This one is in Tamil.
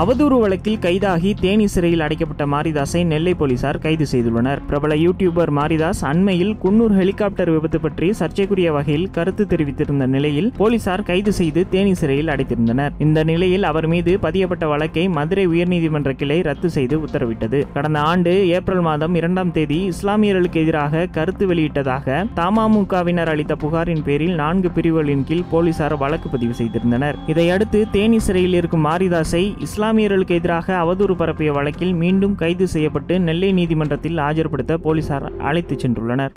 அவதூறு வழக்கில் கைதாகி தேனி சிறையில் அடைக்கப்பட்ட மாரிதாஸை நெல்லை போலீசார் கைது செய்துள்ளனர். பிரபல யூடியூபர் மாரிதாஸ் அண்மையில் குன்னூர் ஹெலிகாப்டர் விபத்து பற்றி சர்ச்சைக்குரிய வகையில் கருத்து தெரிவித்திருந்த நிலையில் போலீசார் கைது செய்து தேனி சிறையில் அடைத்திருந்தனர். இந்த நிலையில் அவர் மீது பதியப்பட்ட வழக்கை மதுரை உயர்நீதிமன்ற கிளை ரத்து செய்து உத்தரவிட்டது. கடந்த ஆண்டு ஏப்ரல் மாதம் இரண்டாம் தேதி இஸ்லாமியர்களுக்கு எதிராக கருத்து வெளியிட்டதாக தமாமுகவினர் அளித்த புகாரின் பேரில் நான்கு பிரிவுகளின் கீழ் போலீசார் வழக்கு பதிவு செய்திருந்தனர். இதையடுத்து தேனி சிறையில் இருக்கும் மாரிதாஸை இஸ்லாமியர்களுக்கு எதிராக அவதூறு பரப்பிய வழக்கில் மீண்டும் கைது செய்யப்பட்டு நெல்லை நீதிமன்றத்தில் ஆஜர்படுத்த போலீசார் அழைத்துச் சென்றுள்ளனர்.